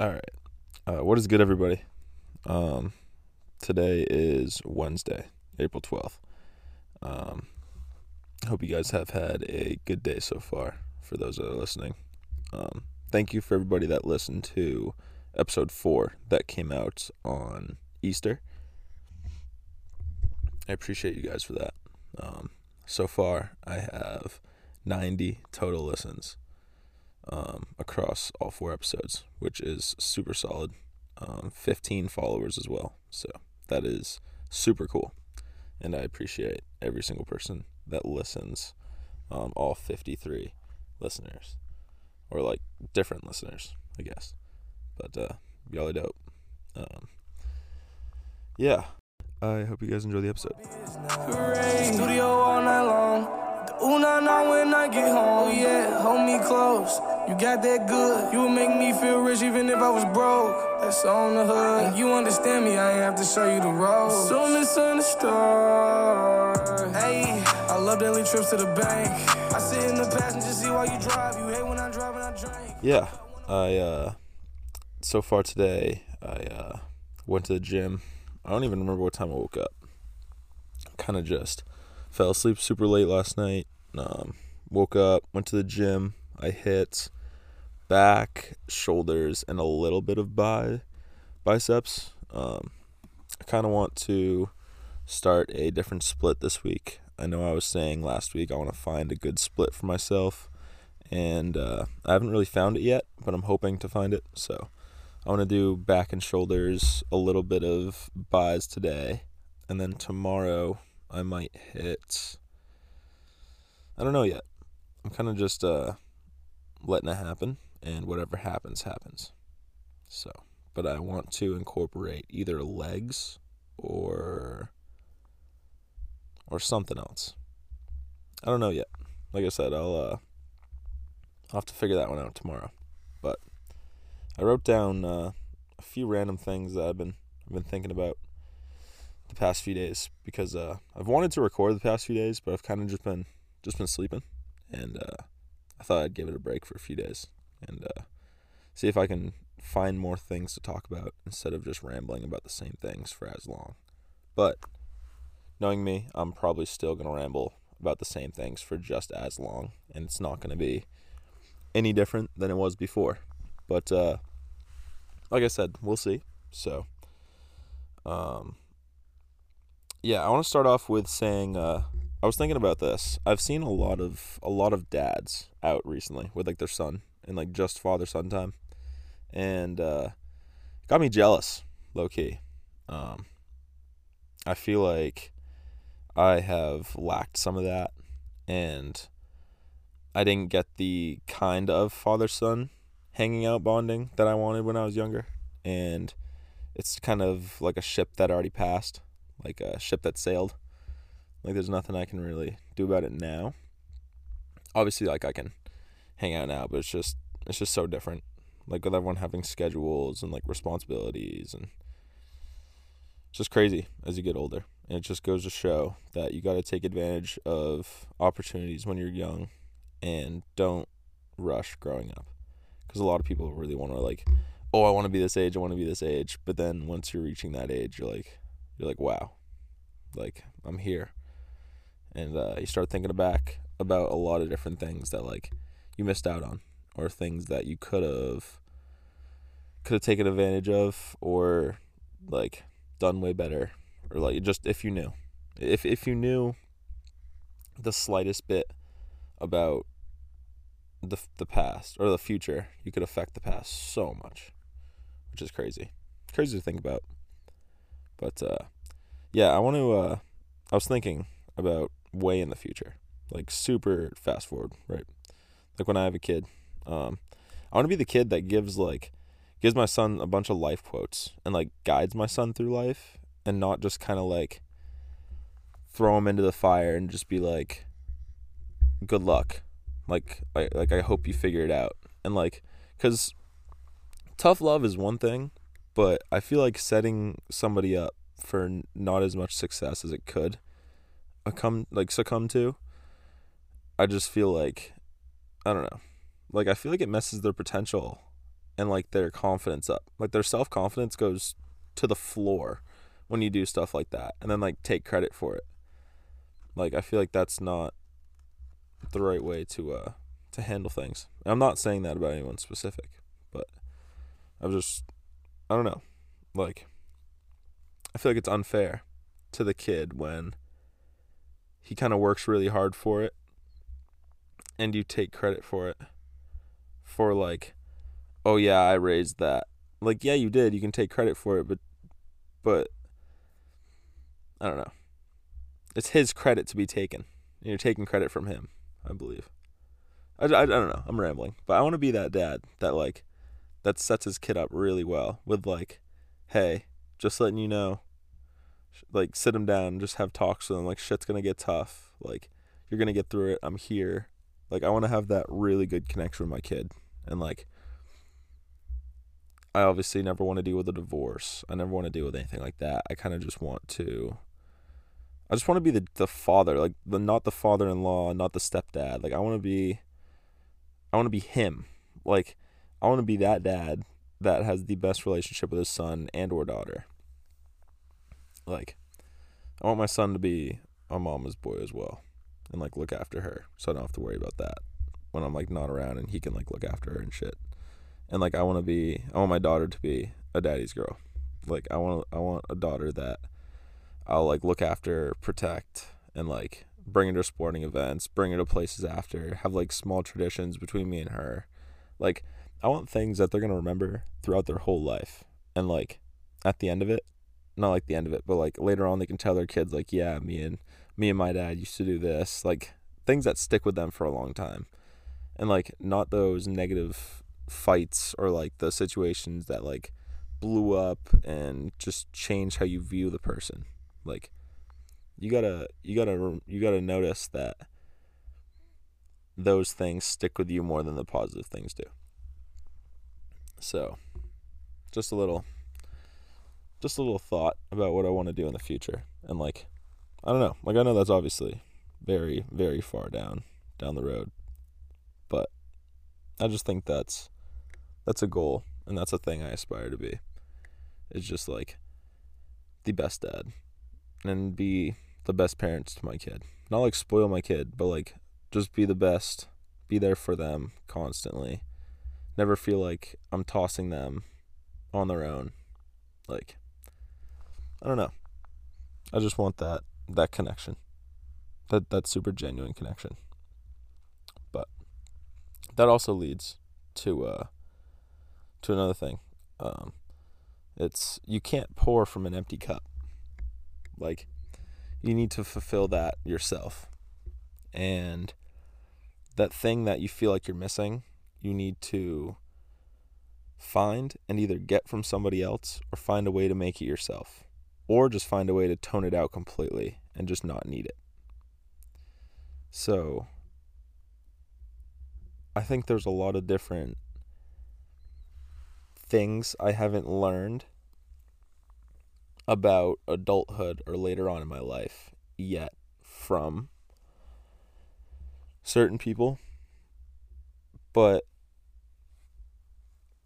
All right. Uh, what is good, everybody? Um, today is Wednesday, April 12th. Um, hope you guys have had a good day so far for those that are listening. Um, thank you for everybody that listened to episode four that came out on Easter. I appreciate you guys for that. Um, so far, I have 90 total listens um, across all four episodes, which is super solid. Um, 15 followers as well. So that is super cool. And I appreciate every single person that listens, um, all 53 listeners, or like different listeners, I guess. But uh, y'all are dope. Um, yeah. I hope you guys enjoy the episode. The ooh nah nah when I get home. Yeah, hold me close. You got that good. You would make me feel rich even if I was broke. That's on the hood. And you understand me, I ain't have to show you the road. So misunderstood. Hey, I love daily trips to the bank. I sit in the passenger seat while you drive. You hate when I drive and I drink. Yeah, I uh, so far today I uh, went to the gym. I don't even remember what time I woke up. Kind of just fell asleep super late last night. Um, woke up, went to the gym. I hit back, shoulders, and a little bit of bi biceps. Um, I kind of want to start a different split this week. I know I was saying last week I want to find a good split for myself, and uh, I haven't really found it yet, but I'm hoping to find it. So I want to do back and shoulders, a little bit of buys today, and then tomorrow I might hit. I don't know yet. I'm kind of just uh, letting it happen, and whatever happens, happens. So, but I want to incorporate either legs or or something else. I don't know yet. Like I said, I'll uh, I'll have to figure that one out tomorrow. But I wrote down uh, a few random things that I've been I've been thinking about the past few days because uh, I've wanted to record the past few days, but I've kind of just been just been sleeping, and uh, I thought I'd give it a break for a few days and uh, see if I can find more things to talk about instead of just rambling about the same things for as long. But knowing me, I'm probably still gonna ramble about the same things for just as long, and it's not gonna be any different than it was before. But uh, like I said, we'll see. So, um, yeah, I want to start off with saying uh, I was thinking about this. I've seen a lot of a lot of dads out recently with like their son and like just father son time, and uh, got me jealous, low key. Um, I feel like I have lacked some of that, and I didn't get the kind of father son hanging out bonding that I wanted when I was younger, and it's kind of like a ship that already passed like a ship that sailed. Like there's nothing I can really do about it now. Obviously, like I can hang out now, but it's just it's just so different. Like with everyone having schedules and like responsibilities and it's just crazy as you get older. And it just goes to show that you got to take advantage of opportunities when you're young and don't rush growing up. Because a lot of people really want to like, oh, I want to be this age, I want to be this age. But then once you're reaching that age, you're like, you're like, wow, like I'm here. And uh, you start thinking back about a lot of different things that like you missed out on, or things that you could have could have taken advantage of, or like done way better, or like just if you knew, if if you knew the slightest bit about the the past or the future, you could affect the past so much, which is crazy, crazy to think about. But uh, yeah, I want to. Uh, I was thinking about way in the future, like super fast forward, right? Like when I have a kid, um, I want to be the kid that gives like gives my son a bunch of life quotes and like guides my son through life, and not just kind of like throw him into the fire and just be like, "Good luck," like I, like I hope you figure it out, and like, cause tough love is one thing, but I feel like setting somebody up for not as much success as it could come like succumb to i just feel like i don't know like i feel like it messes their potential and like their confidence up. Like their self confidence goes to the floor when you do stuff like that and then like take credit for it. Like I feel like that's not the right way to uh to handle things. I'm not saying that about anyone specific, but I've just I don't know. Like I feel like it's unfair to the kid when he kind of works really hard for it and you take credit for it for like oh yeah i raised that. Like yeah you did you can take credit for it but but i don't know. It's his credit to be taken and you're taking credit from him i believe. I, I, I don't know i'm rambling but i want to be that dad that like that sets his kid up really well with like hey just letting you know like sit them down and just have talks with them like shit's gonna get tough. Like you're gonna get through it. I'm here. Like i want to have that really good connection with my kid. And like i obviously never want to deal with a divorce. I never want to deal with anything like that. I kind of just want to i just want to be the, the father like the not the father-in-law not the stepdad. Like i want to be i want to be him. Like i want to be that dad that has the best relationship with his son and or daughter like, I want my son to be a mama's boy as well, and like look after her, so I don't have to worry about that when I'm like not around, and he can like look after her and shit. And like, I want to be, I want my daughter to be a daddy's girl. Like, I want, I want a daughter that I'll like look after, protect, and like bring her to sporting events, bring her to places after, have like small traditions between me and her. Like, I want things that they're gonna remember throughout their whole life, and like at the end of it, not like the end of it, but like later on they can tell their kids like, yeah, me and me and my dad used to do this, like things that stick with them for a long time. And like not those negative fights or like the situations that like blew up and just change how you view the person. Like you got to you got to you got to notice that those things stick with you more than the positive things do. So, just a little just a little thought about what I want to do in the future. And like I don't know. Like I know that's obviously very very far down down the road. But I just think that's that's a goal and that's a thing I aspire to be. It's just like the best dad and be the best parents to my kid. Not like spoil my kid, but like just be the best. Be there for them constantly. Never feel like I'm tossing them on their own. Like I don't know. I just want that that connection. That that super genuine connection. But that also leads to uh to another thing. Um it's you can't pour from an empty cup. Like you need to fulfill that yourself. And that thing that you feel like you're missing, you need to find and either get from somebody else or find a way to make it yourself or just find a way to tone it out completely and just not need it. So, I think there's a lot of different things I haven't learned about adulthood or later on in my life yet from certain people, but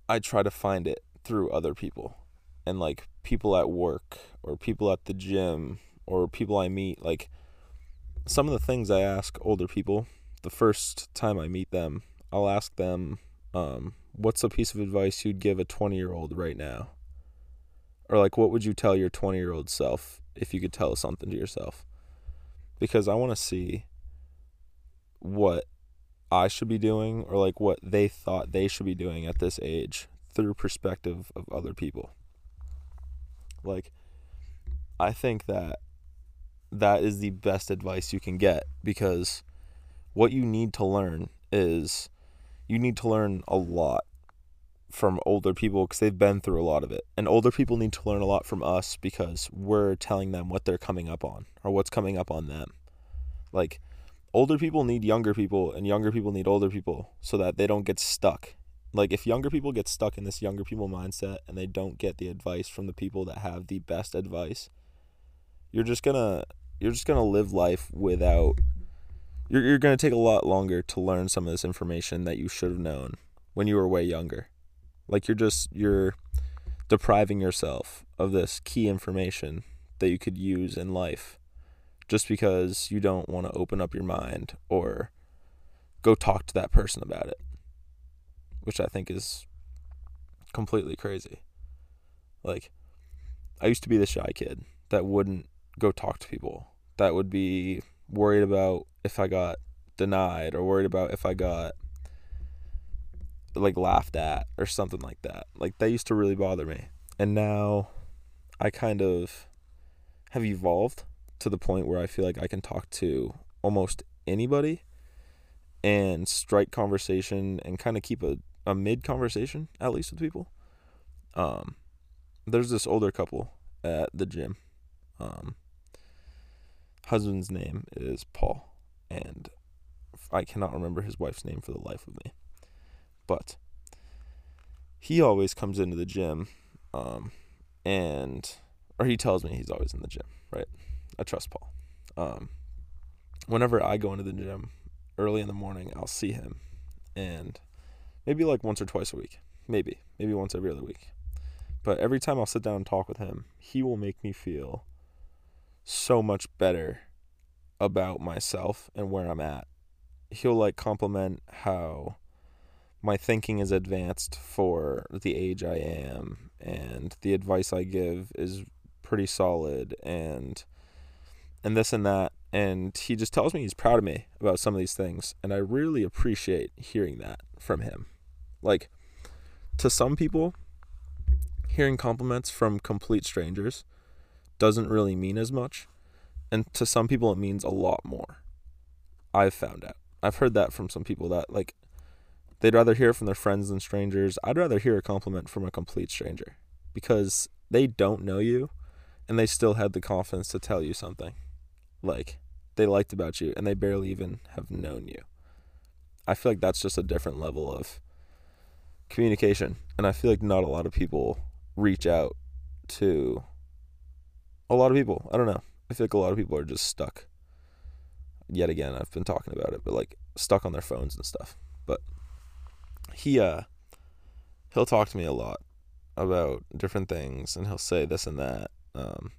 I try to find it through other people and like people at work or people at the gym or people I meet, like some of the things I ask older people the first time I meet them, I'll ask them, um, what's a piece of advice you'd give a 20 year old right now? Or like, what would you tell your 20 year old self if you could tell something to yourself? Because I want to see what I should be doing or like what they thought they should be doing at this age through perspective of other people. Like, I think that that is the best advice you can get because what you need to learn is you need to learn a lot from older people because they've been through a lot of it. And older people need to learn a lot from us because we're telling them what they're coming up on or what's coming up on them. Like, older people need younger people, and younger people need older people so that they don't get stuck like if younger people get stuck in this younger people mindset and they don't get the advice from the people that have the best advice you're just gonna you're just gonna live life without you're, you're gonna take a lot longer to learn some of this information that you should have known when you were way younger. Like you're just you're depriving yourself of this key information that you could use in life just because you don't want to open up your mind or go talk to that person about it, which I think is completely crazy. Like, I used to be the shy kid that wouldn't go talk to people, that would be worried about if I got denied or worried about if I got like laughed at or something like that. Like that used to really bother me. And now I kind of have evolved to the point where I feel like I can talk to almost anybody and strike conversation and kind of keep a, a mid conversation at least with people. Um there's this older couple at the gym. Um husband's name is Paul and I cannot remember his wife's name for the life of me. But he always comes into the gym, um, and or he tells me he's always in the gym, right? I trust Paul. Um, whenever I go into the gym early in the morning, I'll see him, and maybe like once or twice a week, maybe maybe once every other week. But every time I'll sit down and talk with him, he will make me feel so much better about myself and where I'm at. He'll like compliment how my thinking is advanced for the age I am, and the advice I give is pretty solid, and and this and that. And he just tells me he's proud of me about some of these things, and I really appreciate hearing that from him. Like to some people, hearing compliments from complete strangers doesn't really mean as much, and to some people it means a lot more. I've found out. I've heard that from some people that like They'd rather hear from their friends than strangers. I'd rather hear a compliment from a complete stranger because they don't know you and they still had the confidence to tell you something like they liked about you and they barely even have known you. I feel like that's just a different level of communication. And I feel like not a lot of people reach out to a lot of people. I don't know. I feel like a lot of people are just stuck. Yet again, I've been talking about it, but like stuck on their phones and stuff. But he uh he'll talk to me a lot about different things and he'll say this and that um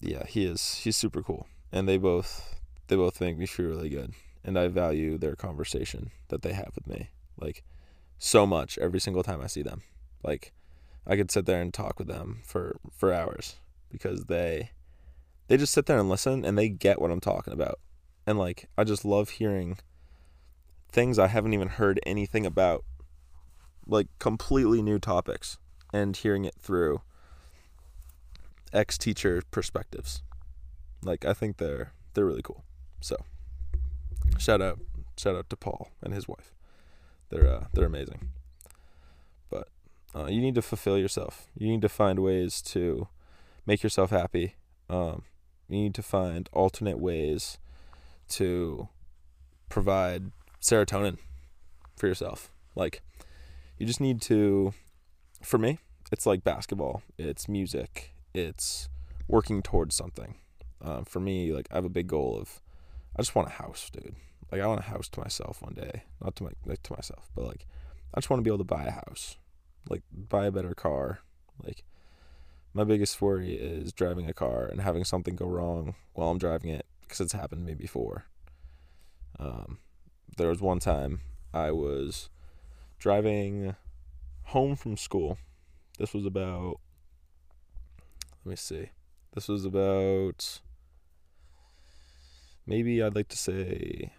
yeah he is he's super cool and they both they both make me feel really good and i value their conversation that they have with me like so much every single time i see them like i could sit there and talk with them for for hours because they they just sit there and listen and they get what i'm talking about and like i just love hearing things I haven't even heard anything about, like completely new topics, and hearing it through ex teacher perspectives. Like I think they're they're really cool. So shout out shout out to Paul and his wife. They're uh, they're amazing. But uh, you need to fulfill yourself. You need to find ways to make yourself happy. Um, you need to find alternate ways to provide serotonin for yourself. Like, you just need to, for me, it's like basketball, it's music, it's working towards something. Um, for me, like, I have a big goal of, I just want a house, dude. Like, I want a house to myself one day. Not to my, like, to myself, but like, I just want to be able to buy a house, like, buy a better car. Like, my biggest worry is driving a car and having something go wrong while I'm driving it because it's happened to me before. Um, there was one time I was driving home from school. This was about, let me see, this was about maybe I'd like to say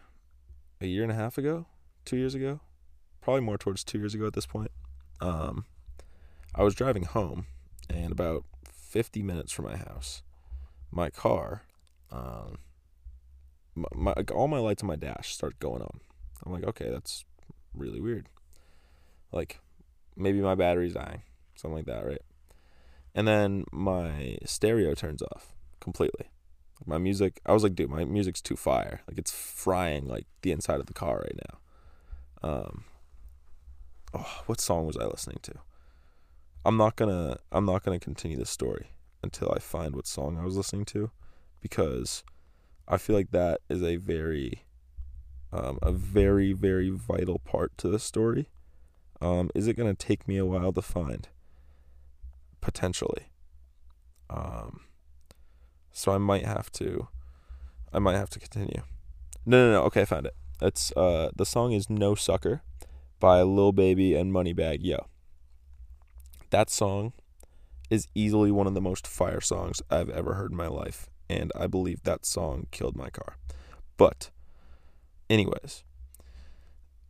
a year and a half ago, two years ago, probably more towards two years ago at this point. Um, I was driving home, and about 50 minutes from my house, my car, um, my, my, all my lights on my dash start going on. I'm like, okay, that's really weird. Like, maybe my battery's dying, something like that, right? And then my stereo turns off completely. My music, I was like, dude, my music's too fire. Like, it's frying like the inside of the car right now. Um, oh, what song was I listening to? I'm not gonna, I'm not gonna continue this story until I find what song I was listening to, because I feel like that is a very um, a very very vital part to the story Um, is it to take me a while to find? Potentially. Um, so I might have to, I might have to continue. No, no, no. Okay, I found it. It's uh, the song is "No Sucker" by Lil Baby and Moneybagg Yo. That song is easily one of the most fire songs I've ever heard in my life, and I believe that song killed my car. But, anyways,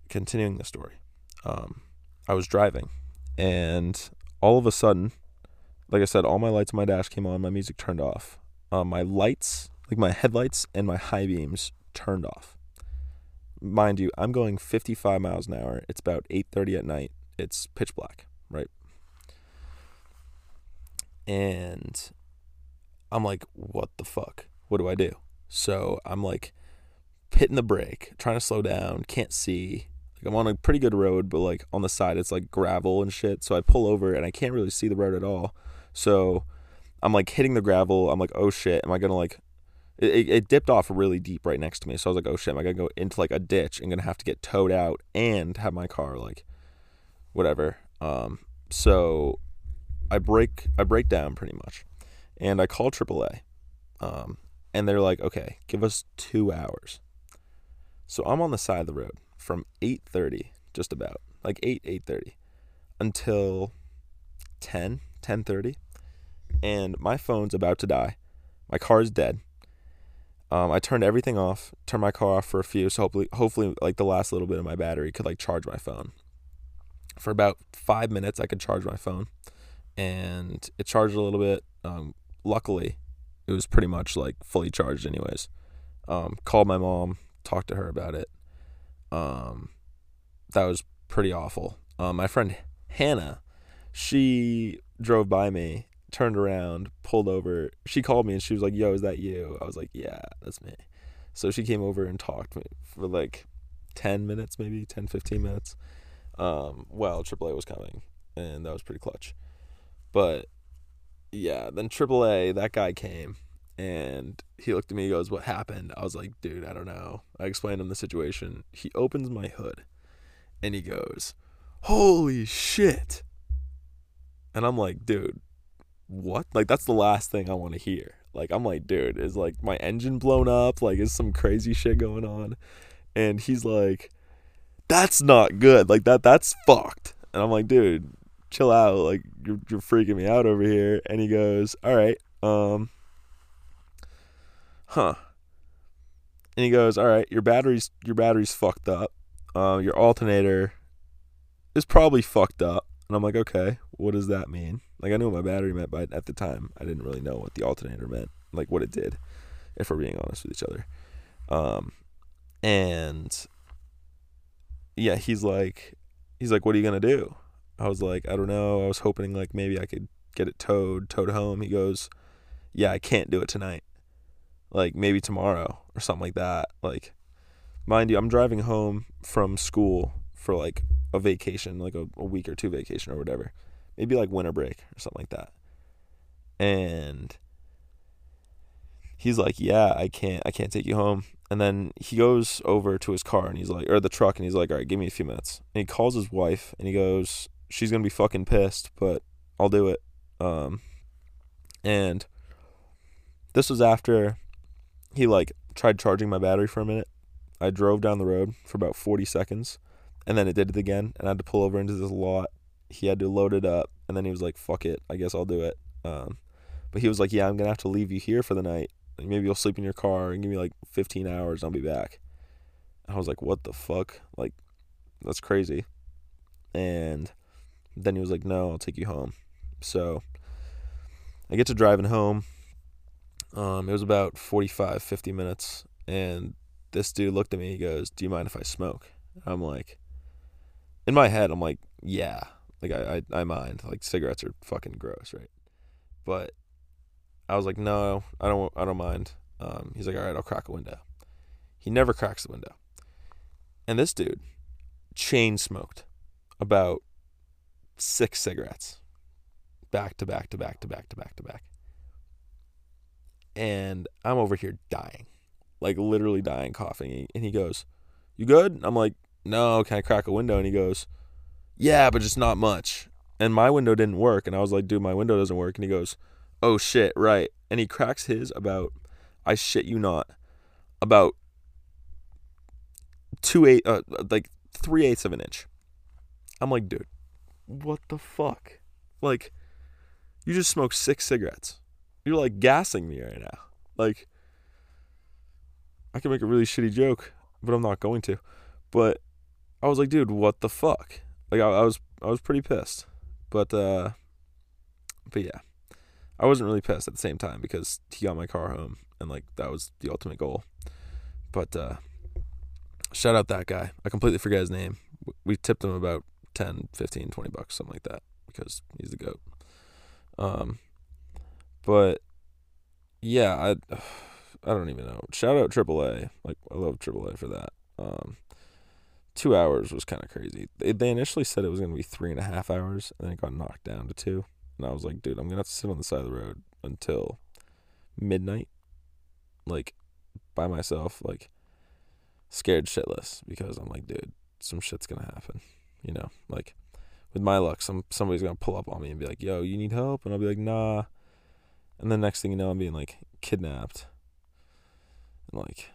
continuing the story, um, I was driving, and all of a sudden, like I said, all my lights on my dash came on, my music turned off. Um, my lights, like my headlights and my high beams, turned off. Mind you, I'm going 55 miles an hour. It's about 8:30 at night. It's pitch black, right? And I'm like, what the fuck? What do I do? So I'm like hitting the brake, trying to slow down, can't see. Like I'm on a pretty good road, but like on the side it's like gravel and shit. So I pull over and I can't really see the road at all. So I'm like hitting the gravel. I'm like, oh shit, am I gonna like? It, it dipped off really deep right next to me. So I was like, oh shit, am I gonna go into like a ditch and gonna have to get towed out and have my car like, whatever. Um, so I break I break down pretty much, and I call AAA, um, and they're like, okay, give us two hours. So I'm on the side of the road from 8:30, just about like 8 8:30, until 10 10:30, and my phone's about to die. My car's dead. Um, I turned everything off, turned my car off for a few, so hopefully, hopefully, like the last little bit of my battery could like charge my phone. For about five minutes, I could charge my phone, and it charged a little bit. Um, luckily, it was pretty much like fully charged, anyways. Um, called my mom, talked to her about it. Um, that was pretty awful. Um, my friend Hannah, she drove by me, turned around, pulled over. She called me and she was like, "Yo, is that you?" I was like, "Yeah, that's me." So she came over and talked to me for like 10 minutes, maybe 10, 15 minutes, um, while AAA was coming. And that was pretty clutch. But yeah, then AAA, that guy came and he looked at me, he goes, What happened? I was like, Dude, I don't know. I explained him the situation. He opens my hood and he goes, Holy shit. And I'm like, Dude, what? Like, that's the last thing I want to hear. Like, I'm like, Dude, is like my engine blown up? Like, is some crazy shit going on? And he's like, That's not good. Like, that, that's fucked. And I'm like, Dude, chill out. Like, you're, you're freaking me out over here. And he goes, All right, um, huh. And he goes, all right, your battery's your battery's fucked up. Uh, your alternator is probably fucked up. And I'm like, okay, what does that mean? Like I knew what my battery meant, but at the time I didn't really know what the alternator meant, like what it did, if we're being honest with each other. Um, and yeah, he's like, he's like, what are you gonna do? I was like, I don't know. I was hoping like maybe I could get it towed, towed home. He goes, yeah, I can't do it tonight like maybe tomorrow or something like that. Like, mind you, I'm driving home from school for like a vacation, like a, a week or two vacation or whatever, maybe like winter break or something like that. And he's like, "Yeah, I can't, I can't take you home." And then he goes over to his car and he's like, or the truck, and he's like, "All right, give me a few minutes." And he calls his wife and he goes, "She's gonna be fucking pissed, but I'll do it." Um, and this was after he like tried charging my battery for a minute. I drove down the road for about 40 seconds and then it did it again and I had to pull over into this lot. He had to load it up and then he was like, fuck it. I guess I'll do it. Um, but he was like, yeah, I'm to have to leave you here for the night. Maybe you'll sleep in your car and give me like 15 hours. I'll be back. I was like, what the fuck? Like, that's crazy. And then he was like, no, I'll take you home. So I get to driving home um, it was about 45, 50 minutes, and this dude looked at me. He goes, "Do you mind if I smoke?" I'm like, in my head, I'm like, "Yeah." Like I, I, I mind. Like cigarettes are fucking gross, right? But I was like, "No, I don't, I don't mind." Um, he's like, "All right, I'll crack a window." He never cracks the window. And this dude chain smoked about six cigarettes back to back to back to back to back to back and I'm over here dying, like literally dying, coughing. And he goes, "You good?" I'm like, "No, can I crack a window?" And he goes, yeah, but just not much. And my window didn't work. And I was like, dude, my window doesn't work. And he goes, oh shit, right. And he cracks his about, I shit you not, about two eight, uh, like three eighths of an inch. I'm like, dude, what the fuck? Like, you just smoked six cigarettes. You're like gassing me right now. Like, I can make a really shitty joke, but I'm not going to. But I was like, dude, what the fuck? Like, I, I was, I was pretty pissed. But, uh, but yeah, I wasn't really pissed at the same time because he got my car home and like that was the ultimate goal. But, uh, shout out that guy. I completely forget his name. We tipped him about 10, 15, 20 bucks, something like that because he's the goat. Um, but yeah, I I don't even know. Shout out AAA. Like I love AAA for that. Um, two hours was kind of crazy. They they initially said it was gonna be three and a half hours, and then it got knocked down to two. And I was like, dude, I'm gonna have to sit on the side of the road until midnight, like by myself, like scared shitless because I'm like, dude, some shit's gonna happen. You know, like with my luck, some somebody's gonna pull up on me and be like, "Yo, you need help?" And I'll be like, "Nah." And then next thing you know, I'm being like kidnapped. And like,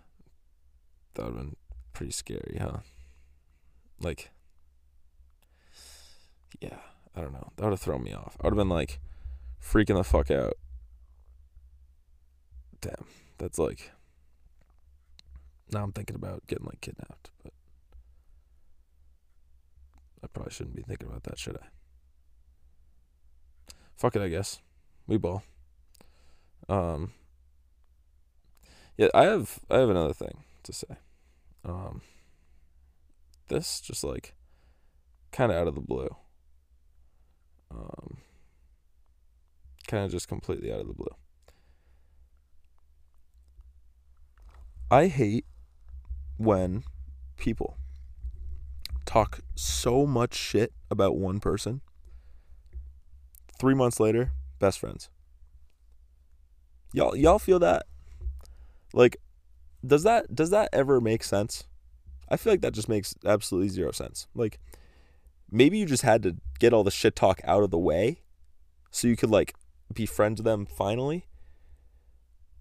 that would have been pretty scary, huh? Like, yeah, I don't know. That would have thrown me off. I would have been like freaking the fuck out. Damn, that's like. Now I'm thinking about getting like kidnapped, but I probably shouldn't be thinking about that, should I? Fuck it, I guess. We ball. Um. Yeah, I have I have another thing to say. Um. This just like kind of out of the blue. Um. Kind of just completely out of the blue. I hate when people talk so much shit about one person. Three months later, best friends. Y'all y'all feel that? Like, does that does that ever make sense? I feel like that just makes absolutely zero sense. Like, maybe you just had to get all the shit talk out of the way so you could like befriend them finally.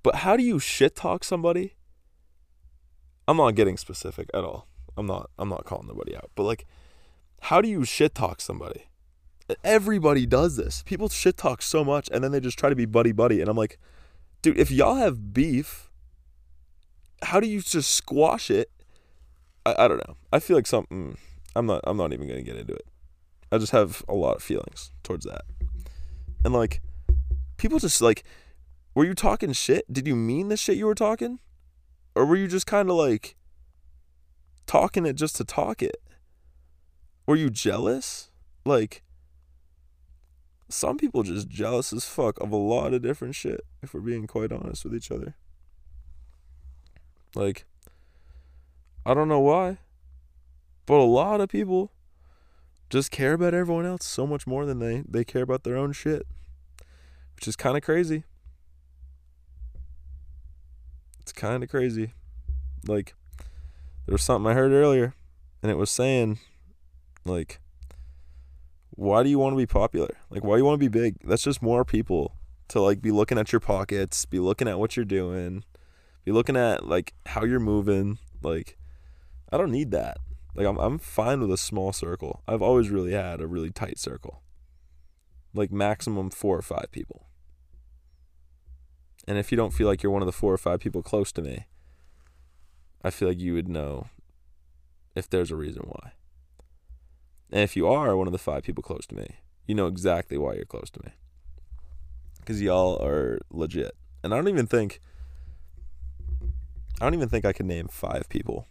But how do you shit talk somebody? I'm not getting specific at all. I'm not I'm not calling nobody out. But like how do you shit talk somebody? Everybody does this. People shit talk so much and then they just try to be buddy buddy and I'm like, dude, if y'all have beef, how do you just squash it? I, I don't know. I feel like something mm, I'm not I'm not even gonna get into it. I just have a lot of feelings towards that. And like people just like were you talking shit? Did you mean the shit you were talking? Or were you just kind of like talking it just to talk it? Were you jealous? Like, some people just jealous as fuck of a lot of different shit, if we're being quite honest with each other. Like, I don't know why, but a lot of people just care about everyone else so much more than they, they care about their own shit, which is kind of crazy. It's kind of crazy. Like, there was something I heard earlier, and it was saying, like, why do you want to be popular? Like, why do you want to be big? That's just more people to like be looking at your pockets, be looking at what you're doing, be looking at like how you're moving. Like, I don't need that. Like, I'm I'm fine with a small circle. I've always really had a really tight circle. Like maximum four or five people. And if you don't feel like you're one of the four or five people close to me, I feel like you would know if there's a reason why. And if you are one of the five people close to me, you know exactly why you're close to me. Because y'all are legit. And I don't even think I don't even think I could name five people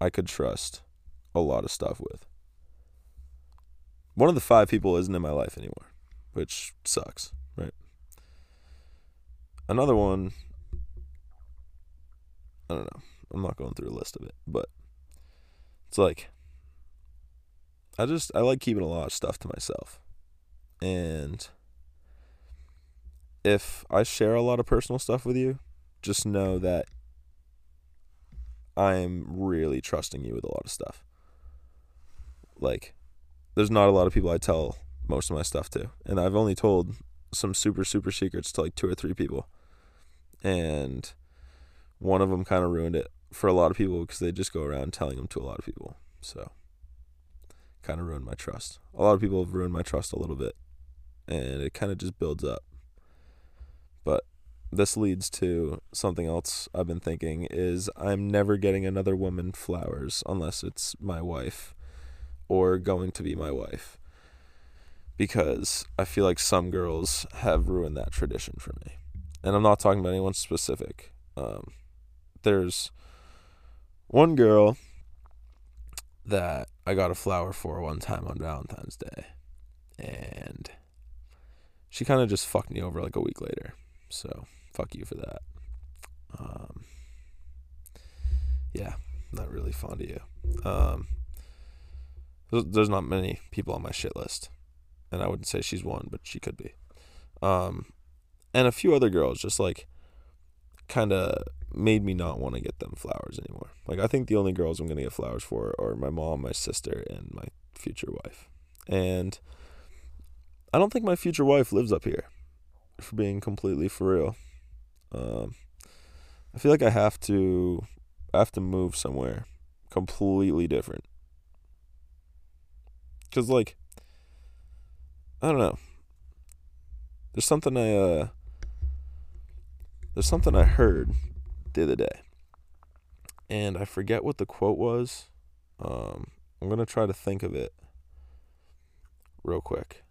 I could trust a lot of stuff with. One of the five people isn't in my life anymore, which sucks, right? Another one I don't know. I'm not going through a list of it, but it's like I just I like keeping a lot of stuff to myself. And if I share a lot of personal stuff with you, just know that I'm really trusting you with a lot of stuff. Like there's not a lot of people I tell most of my stuff to, and I've only told some super super secrets to like two or three people, and one of them kind of ruined it for a lot of people because they just go around telling them to a lot of people. So kind of ruined my trust. A lot of people have ruined my trust a little bit, and it kind of just builds up. But this leads to something else I've been thinking is I'm never getting another woman flowers unless it's my wife or going to be my wife. Because I feel like some girls have ruined that tradition for me. And I'm not talking about anyone specific. Um, there's one girl that I got a flower for one time on Valentine's Day. And she kind of just fucked me over like a week later. So, fuck you for that. Um, yeah, not really fond of you. Um, there's not many people on my shit list. And I wouldn't say she's one, but she could be. Um, and a few other girls just like kind of made me not want to get them flowers anymore. Like I think the only girls I'm to get flowers for are my mom, my sister, and my future wife. And I don't think my future wife lives up here. For being completely for real. Um, I feel like I have to I have to move somewhere completely different. Cuz like I don't know. There's something I uh there's something I heard the other day. And I forget what the quote was. Um, I'm to try to think of it real quick.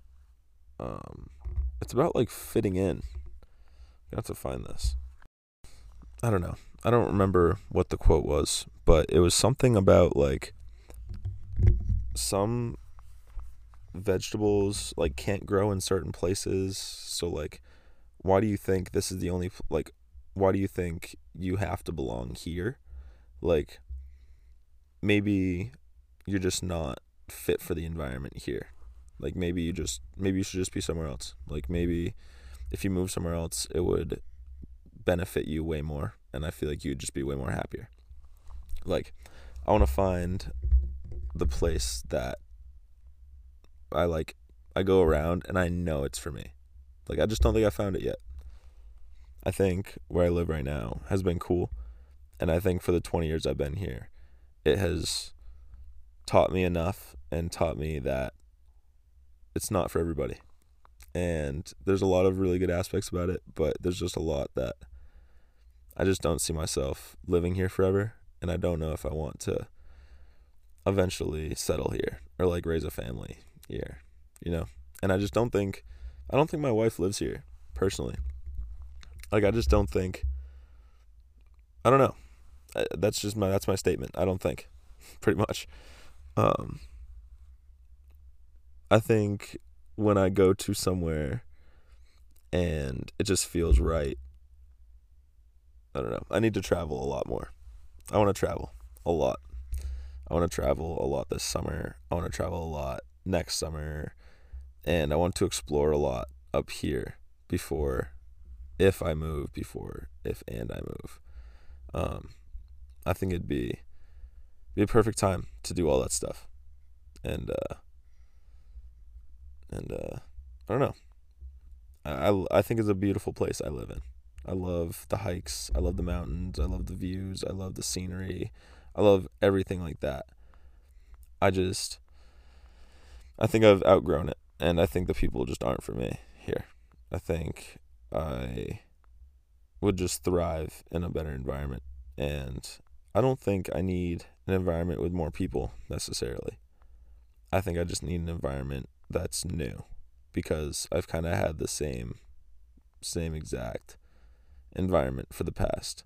Um, it's about like fitting in. I have to find this. I don't know. I don't remember what the quote was, but it was something about like some vegetables like can't grow in certain places. So like why do you think this is the only like why do you think you have to belong here? Like maybe you're just not fit for the environment here. Like maybe you just maybe you should just be somewhere else. Like maybe if you move somewhere else, it would benefit you way more and I feel like you'd just be way more happier. Like I want to find the place that I like I go around and I know it's for me. Like I just don't think I found it yet. I think where I live right now has been cool. And I think for the 20 years I've been here, it has taught me enough and taught me that it's not for everybody. And there's a lot of really good aspects about it, but there's just a lot that I just don't see myself living here forever. And I don't know if I want to eventually settle here or like raise a family here, you know? And I just don't think, I don't think my wife lives here personally. Like I just don't think. I don't know. That's just my that's my statement. I don't think, pretty much. Um, I think when I go to somewhere and it just feels right. I don't know. I need to travel a lot more. I want to travel a lot. I want to travel a lot this summer. I want to travel a lot next summer. And I want to explore a lot up here before if I move before if and I move. Um, I think it'd be be a perfect time to do all that stuff, and uh, and uh, I don't know. I I think it's a beautiful place I live in. I love the hikes. I love the mountains. I love the views. I love the scenery. I love everything like that. I just I think I've outgrown it and I think the people just aren't for me here. I think I would just thrive in a better environment. And I don't think I need an environment with more people necessarily. I think I just need an environment that's new because I've kind of had the same same exact environment for the past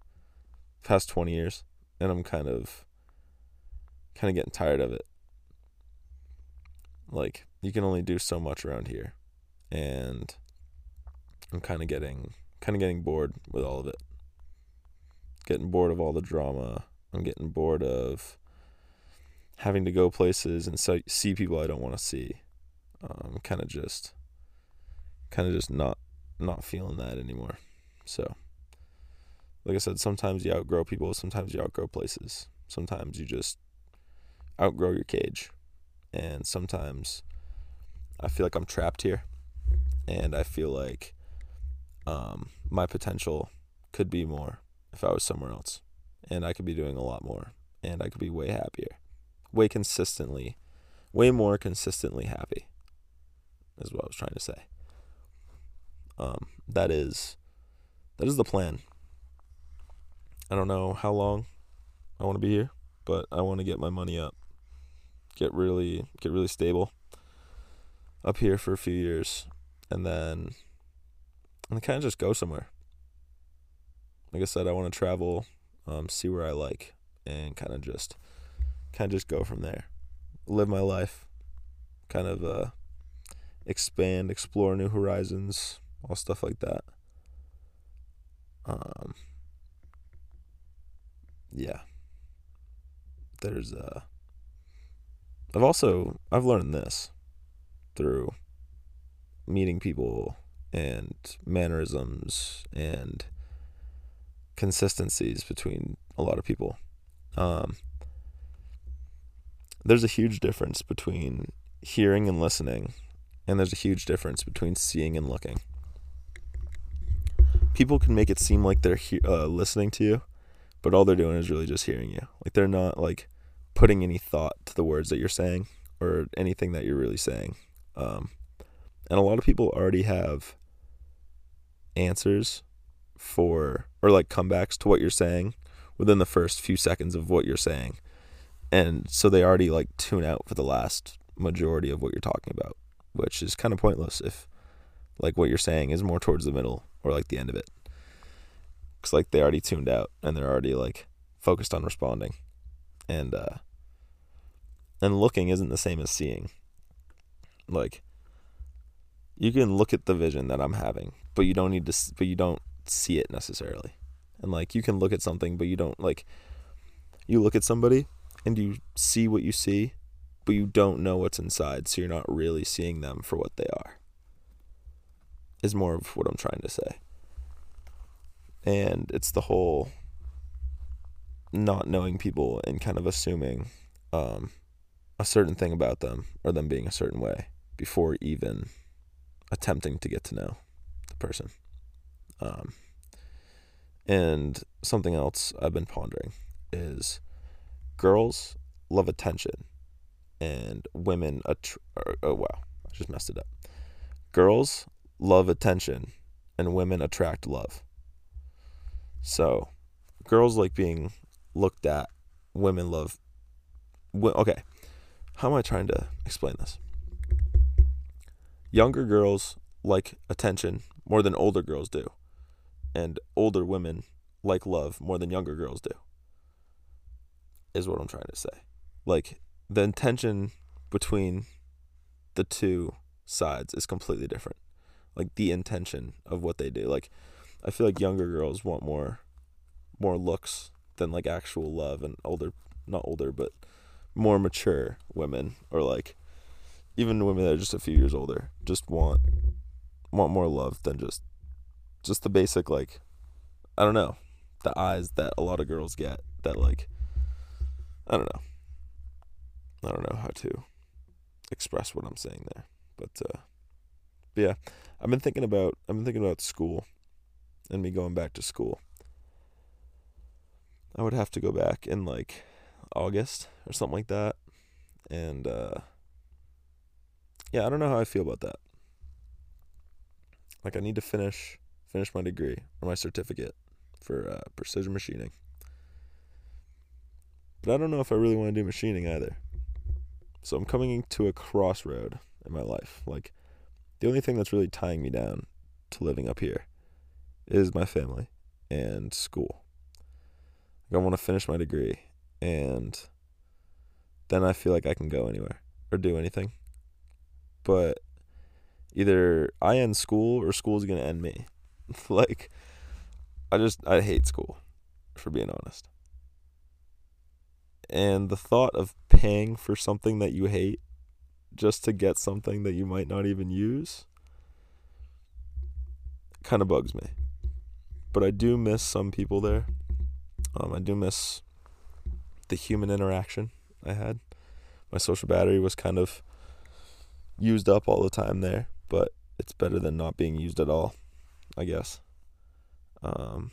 past 20 years and I'm kind of kind of getting tired of it. Like you can only do so much around here and I'm kind of getting kind of getting bored with all of it. Getting bored of all the drama. I'm getting bored of having to go places and so, see people I don't want to see. Um, kind of just, kind of just not, not feeling that anymore. So, like I said, sometimes you outgrow people. Sometimes you outgrow places. Sometimes you just outgrow your cage, And sometimes I feel like I'm trapped here and I feel like um, my potential could be more if I was somewhere else and I could be doing a lot more and I could be way happier, way consistently, way more consistently happy is what I was trying to say. Um, that is that is the plan. I don't know how long I want to be here, but I want to get my money up. Get really get really stable up here for a few years and then and kind of just go somewhere. Like I said, I want to travel, um, see where I like, and kind of just kind of just go from there. Live my life, kind of uh, expand, explore new horizons, all stuff like that. Um, yeah. There's uh I've also I've learned this through meeting people and mannerisms and consistencies between a lot of people. Um, there's a huge difference between hearing and listening, and there's a huge difference between seeing and looking. People can make it seem like they're he- uh, listening to you, but all they're doing is really just hearing you. Like they're not like putting any thought to the words that you're saying or anything that you're really saying. Um, and a lot of people already have answers for or like comebacks to what you're saying within the first few seconds of what you're saying. And so they already like tune out for the last majority of what you're talking about, which is kind of pointless if like what you're saying is more towards the middle or like the end of it. Cuz like they already tuned out and they're already like focused on responding. And uh and looking isn't the same as seeing. Like you can look at the vision that I'm having, but you don't need to but you don't see it necessarily. And like you can look at something but you don't like you look at somebody and you see what you see, but you don't know what's inside, so you're not really seeing them for what they are. Is more of what I'm trying to say. And it's the whole not knowing people and kind of assuming um, a certain thing about them or them being a certain way before even attempting to get to know the person. Um, and something else I've been pondering is girls love attention and women or, er, oh wow i just messed it up. Girls love attention and women attract love. So girls like being looked at women love okay how am i trying to explain this? Younger girls like attention more than older girls do and older women like love more than younger girls do is what I'm trying to say. Like the intention between the two sides is completely different. Like the intention of what they do. Like I feel like younger girls want more more looks than like actual love and older not older but more mature women or like even women that are just a few years older just want want more love than just just the basic like I don't know the eyes that a lot of girls get that like I don't know. I don't know how to express what I'm saying there, but, uh, but yeah, I've been thinking about I've been thinking about school and me going back to school. I would have to go back in like August or something like that, and uh, yeah, I don't know how I feel about that. Like I need to finish finish my degree or my certificate for uh, precision machining. But I don't know if I really want to do machining either. So I'm coming to a crossroad in my life. Like, the only thing that's really tying me down to living up here is my family and school. Like, I want to finish my degree, and then I feel like I can go anywhere or do anything. But either I end school or school's going to end me. like, I just, I hate school, for being honest and the thought of paying for something that you hate just to get something that you might not even use kind of bugs me. But I do miss some people there. Um, I do miss the human interaction I had. my social battery was kind of used up all the time there, but it's better than not being used at all, I guess. Um,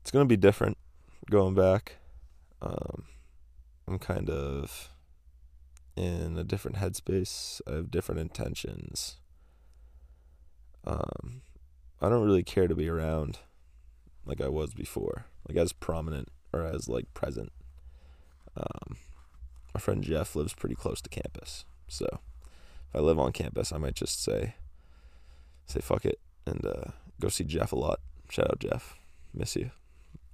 it's gonna be different going back. Um, I'm kind of in a different headspace. I have different intentions. Um, I don't really care to be around like I was before, like as prominent or as like present. Um, my friend Jeff lives pretty close to campus, so if I live on campus, I might just say, say fuck it and uh, go see Jeff a lot. Shout out Jeff, miss you.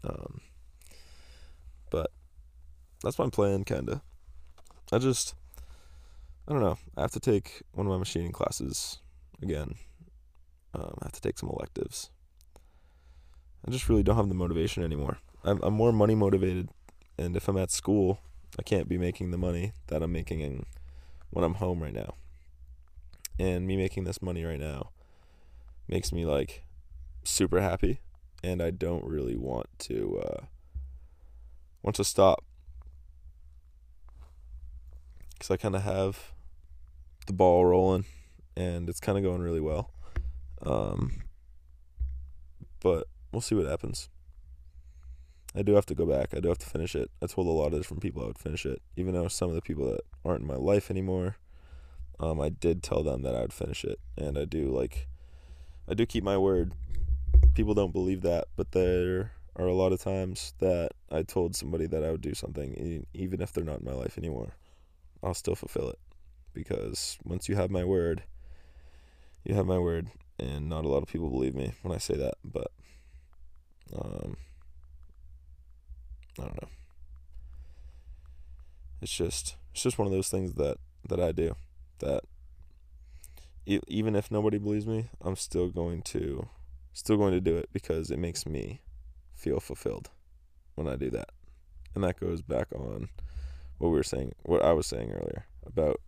Um, that's my plan, kinda. I just, I don't know. I have to take one of my machining classes again. Um, I have to take some electives. I just really don't have the motivation anymore. I'm, I'm more money motivated, and if I'm at school, I can't be making the money that I'm making in, when I'm home right now. And me making this money right now makes me like super happy, and I don't really want to uh, want to stop because I kind of have the ball rolling, and it's kind of going really well. Um, but we'll see what happens. I do have to go back. I do have to finish it. I told a lot of different people I would finish it, even though some of the people that aren't in my life anymore, um, I did tell them that I would finish it, and I do like, I do keep my word. People don't believe that, but there are a lot of times that I told somebody that I would do something, even if they're not in my life anymore. I'll still fulfill it, because once you have my word, you have my word, and not a lot of people believe me when I say that, but um, I don't know. It's just it's just one of those things that that I do that e- even if nobody believes me, I'm still going to still going to do it because it makes me feel fulfilled when I do that. And that goes back on what we were saying, what I was saying earlier about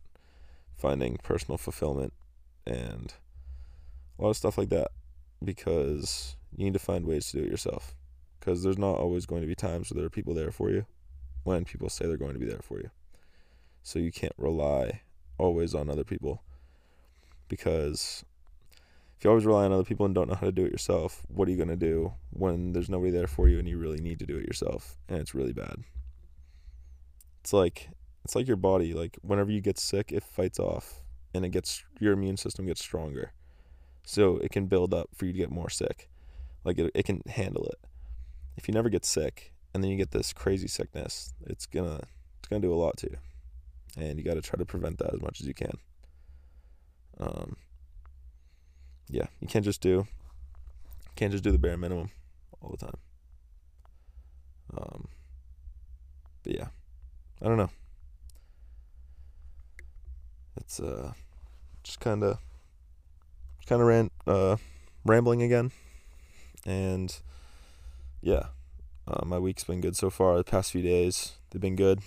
finding personal fulfillment and a lot of stuff like that because you need to find ways to do it yourself because there's not always going to be times where there are people there for you when people say they're going to be there for you. So you can't rely always on other people because if you always rely on other people and don't know how to do it yourself, what are you going to do when there's nobody there for you and you really need to do it yourself and it's really bad? It's like it's like your body like whenever you get sick, it fights off and it gets your immune system gets stronger. So it can build up for you to get more sick. Like it, it can handle it. If you never get sick and then you get this crazy sickness, it's gonna it's gonna do a lot to you, and you got to try to prevent that as much as you can. Um, yeah, you can't just do can't just do the bare minimum all the time. Um, but yeah, I don't know. It's uh just kind of kind of ran uh rambling again and yeah, uh, my week's been good so far. The past few days, they've been good.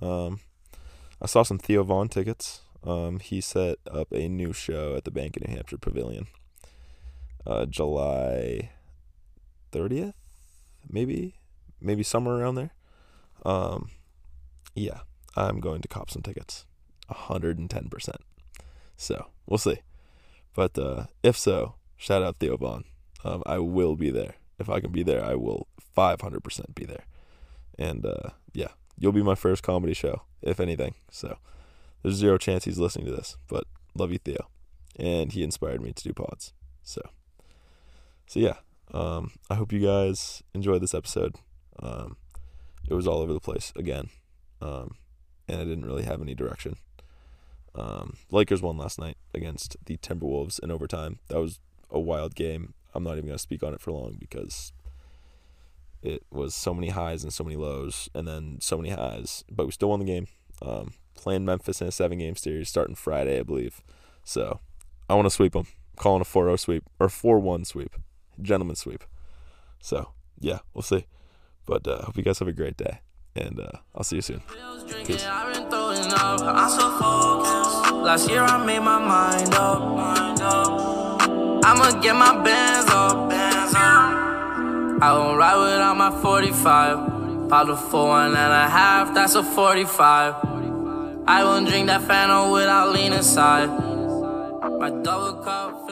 Um, I saw some Theo Von tickets. Um, he set up a new show at the Bank of New Hampshire Pavilion, uh, July 30th, maybe, maybe somewhere around there. Um, yeah, I'm going to cop some tickets, 110%. So we'll see. But uh, if so, shout out Theo Von um, I will be there. If I can be there, I will 500% be there. And uh, yeah, you'll be my first comedy show, if anything. So there's zero chance he's listening to this, but love you, Theo. And he inspired me to do pods. So, so yeah, um, I hope you guys enjoyed this episode. Um, it was all over the place again, um, and I didn't really have any direction. Um, Lakers won last night against the Timberwolves in overtime. That was a wild game. I'm not even going to speak on it for long because it was so many highs and so many lows, and then so many highs. But we still won the game. Um, playing Memphis in a seven game series starting Friday, I believe. So I want to sweep them. I'm calling a 4 0 sweep or 4 1 sweep, gentleman sweep. So yeah, we'll see. But uh, hope you guys have a great day, and uh, I'll see you soon. Peace. Last year I made my mind up. I'ma get my bands up. I won't ride without my 45. Pop four one and a half, that's a 45. I won't drink that Fanta without leaning inside. My double cup.